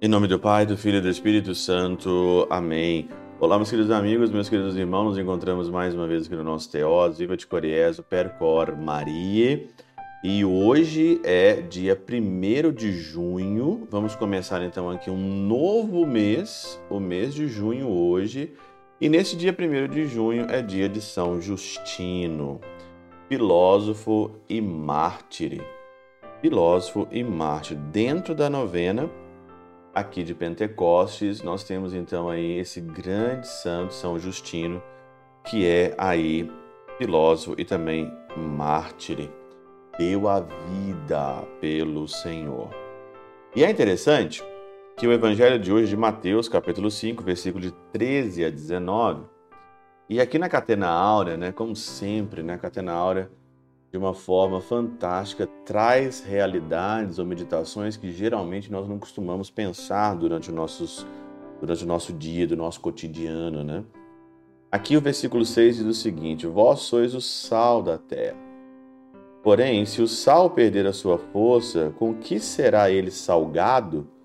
Em nome do Pai, do Filho e do Espírito Santo. Amém. Olá, meus queridos amigos, meus queridos irmãos, nos encontramos mais uma vez aqui no nosso Teós, Viva de Coriezo, Percor Maria. E hoje é dia 1 de junho. Vamos começar então aqui um novo mês, o mês de junho hoje. E nesse dia 1 de junho é dia de São Justino, filósofo e mártir. Filósofo e mártir. Dentro da novena aqui de Pentecostes, nós temos então aí esse grande santo São Justino, que é aí filósofo e também mártir. Deu a vida pelo Senhor. E é interessante que o evangelho de hoje de Mateus, capítulo 5, versículo de 13 a 19, e aqui na Catena Áurea, né, como sempre, né, a Catena Áurea de uma forma fantástica, traz realidades ou meditações que geralmente nós não costumamos pensar durante, nossos, durante o nosso dia, do nosso cotidiano, né? Aqui o versículo 6 diz o seguinte: Vós sois o sal da terra. Porém, se o sal perder a sua força, com que será ele salgado?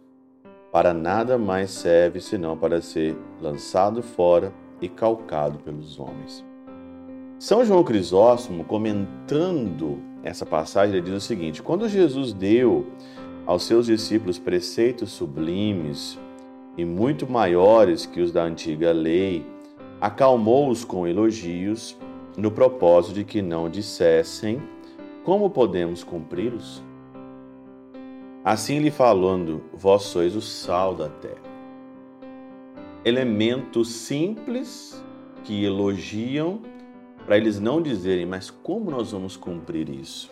Para nada mais serve senão para ser lançado fora e calcado pelos homens. São João Crisóstomo, comentando essa passagem, ele diz o seguinte: quando Jesus deu aos seus discípulos preceitos sublimes e muito maiores que os da antiga lei, acalmou-os com elogios, no propósito de que não dissessem como podemos cumpri-los. Assim lhe falando, vós sois o sal da terra. Elemento simples que elogiam para eles não dizerem, mas como nós vamos cumprir isso?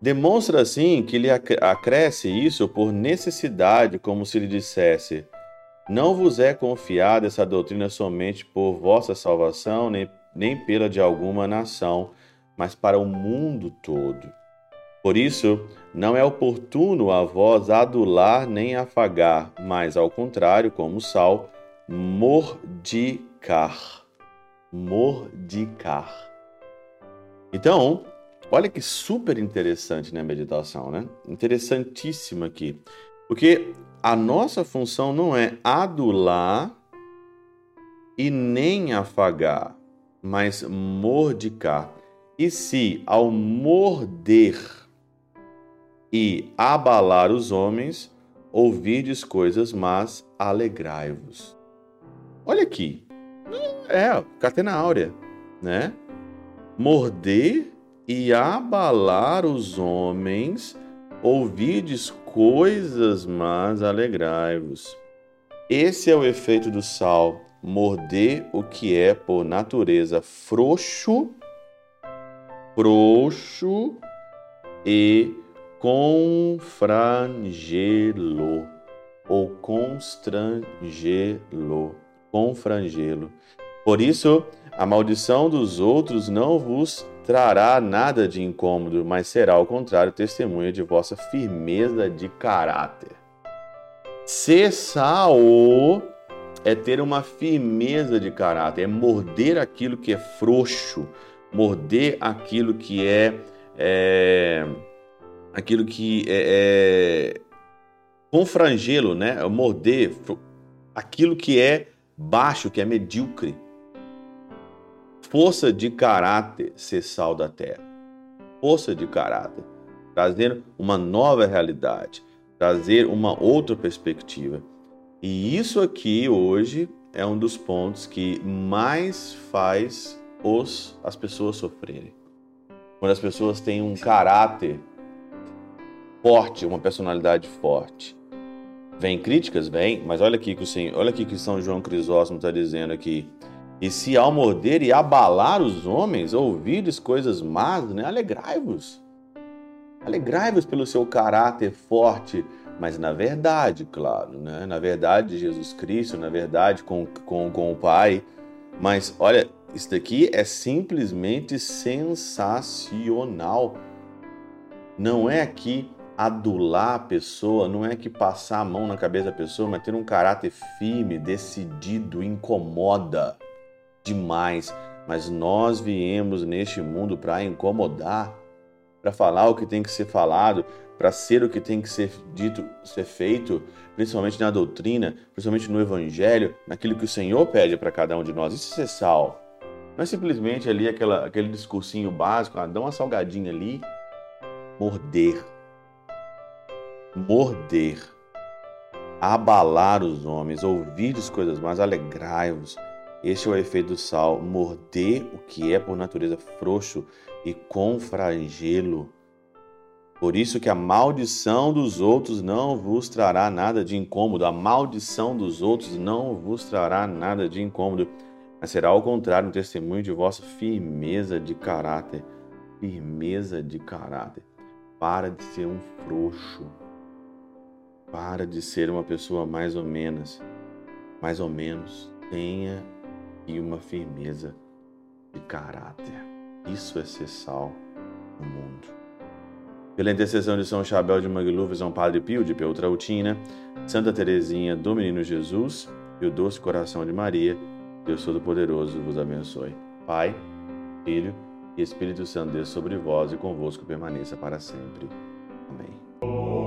Demonstra assim que lhe acresce isso por necessidade, como se lhe dissesse: Não vos é confiada essa doutrina somente por vossa salvação, nem, nem pela de alguma nação, mas para o mundo todo. Por isso, não é oportuno a vós adular nem afagar, mas, ao contrário, como sal, mordicar mordicar. Então, olha que super interessante né, meditação, né? Interessantíssima aqui. Porque a nossa função não é adular e nem afagar, mas mordicar. E se ao morder e abalar os homens, ouvides coisas mas alegrai-vos. Olha aqui, é, catena áurea, né? Morder e abalar os homens, ouvides coisas mas alegrai-vos. Esse é o efeito do sal, morder o que é por natureza frouxo, frouxo e confrangê-lo ou constrangê-lo, confrangê-lo. Por isso, a maldição dos outros não vos trará nada de incômodo, mas será, ao contrário, testemunha de vossa firmeza de caráter. Cessar é ter uma firmeza de caráter, é morder aquilo que é frouxo, morder aquilo que é, é aquilo que é, é confrangê-lo, né? Morder aquilo que é baixo, que é medíocre força de caráter ser sal da terra. Força de caráter. Trazer uma nova realidade, trazer uma outra perspectiva. E isso aqui hoje é um dos pontos que mais faz os, as pessoas sofrerem. Quando as pessoas têm um caráter forte, uma personalidade forte. Vem críticas? Vem, mas olha aqui que o Senhor, olha aqui que São João Crisóstomo está dizendo aqui. E se ao morder e abalar os homens, ouvides coisas más, né? alegrai-vos. Alegrai-vos pelo seu caráter forte, mas na verdade, claro, né? na verdade Jesus Cristo, na verdade com, com, com o Pai. Mas olha, isso daqui é simplesmente sensacional. Não é aqui adular a pessoa, não é que passar a mão na cabeça da pessoa, mas ter um caráter firme, decidido, incomoda demais. mas nós viemos neste mundo para incomodar, para falar o que tem que ser falado, para ser o que tem que ser dito, ser feito, principalmente na doutrina, principalmente no evangelho, naquilo que o Senhor pede para cada um de nós. Isso é sal. Não é simplesmente ali aquela, aquele discursinho básico, ah, dá uma salgadinha ali, morder. Morder. Abalar os homens, ouvir as coisas mais, alegrai-vos. Este é o efeito do sal, morder o que é por natureza frouxo e com fragelo. Por isso que a maldição dos outros não vos trará nada de incômodo. A maldição dos outros não vos trará nada de incômodo. Mas será ao contrário um testemunho de vossa firmeza de caráter. Firmeza de caráter. Para de ser um frouxo. Para de ser uma pessoa mais ou menos. Mais ou menos. Tenha e uma firmeza de caráter. Isso é ser sal no mundo. Pela intercessão de São Chabel de Mangluf, São Padre Pio de Peltrautina, Santa Teresinha do Menino Jesus e o doce coração de Maria, Deus Todo-Poderoso vos abençoe. Pai, Filho e Espírito Santo, Deus sobre vós e convosco permaneça para sempre. Amém.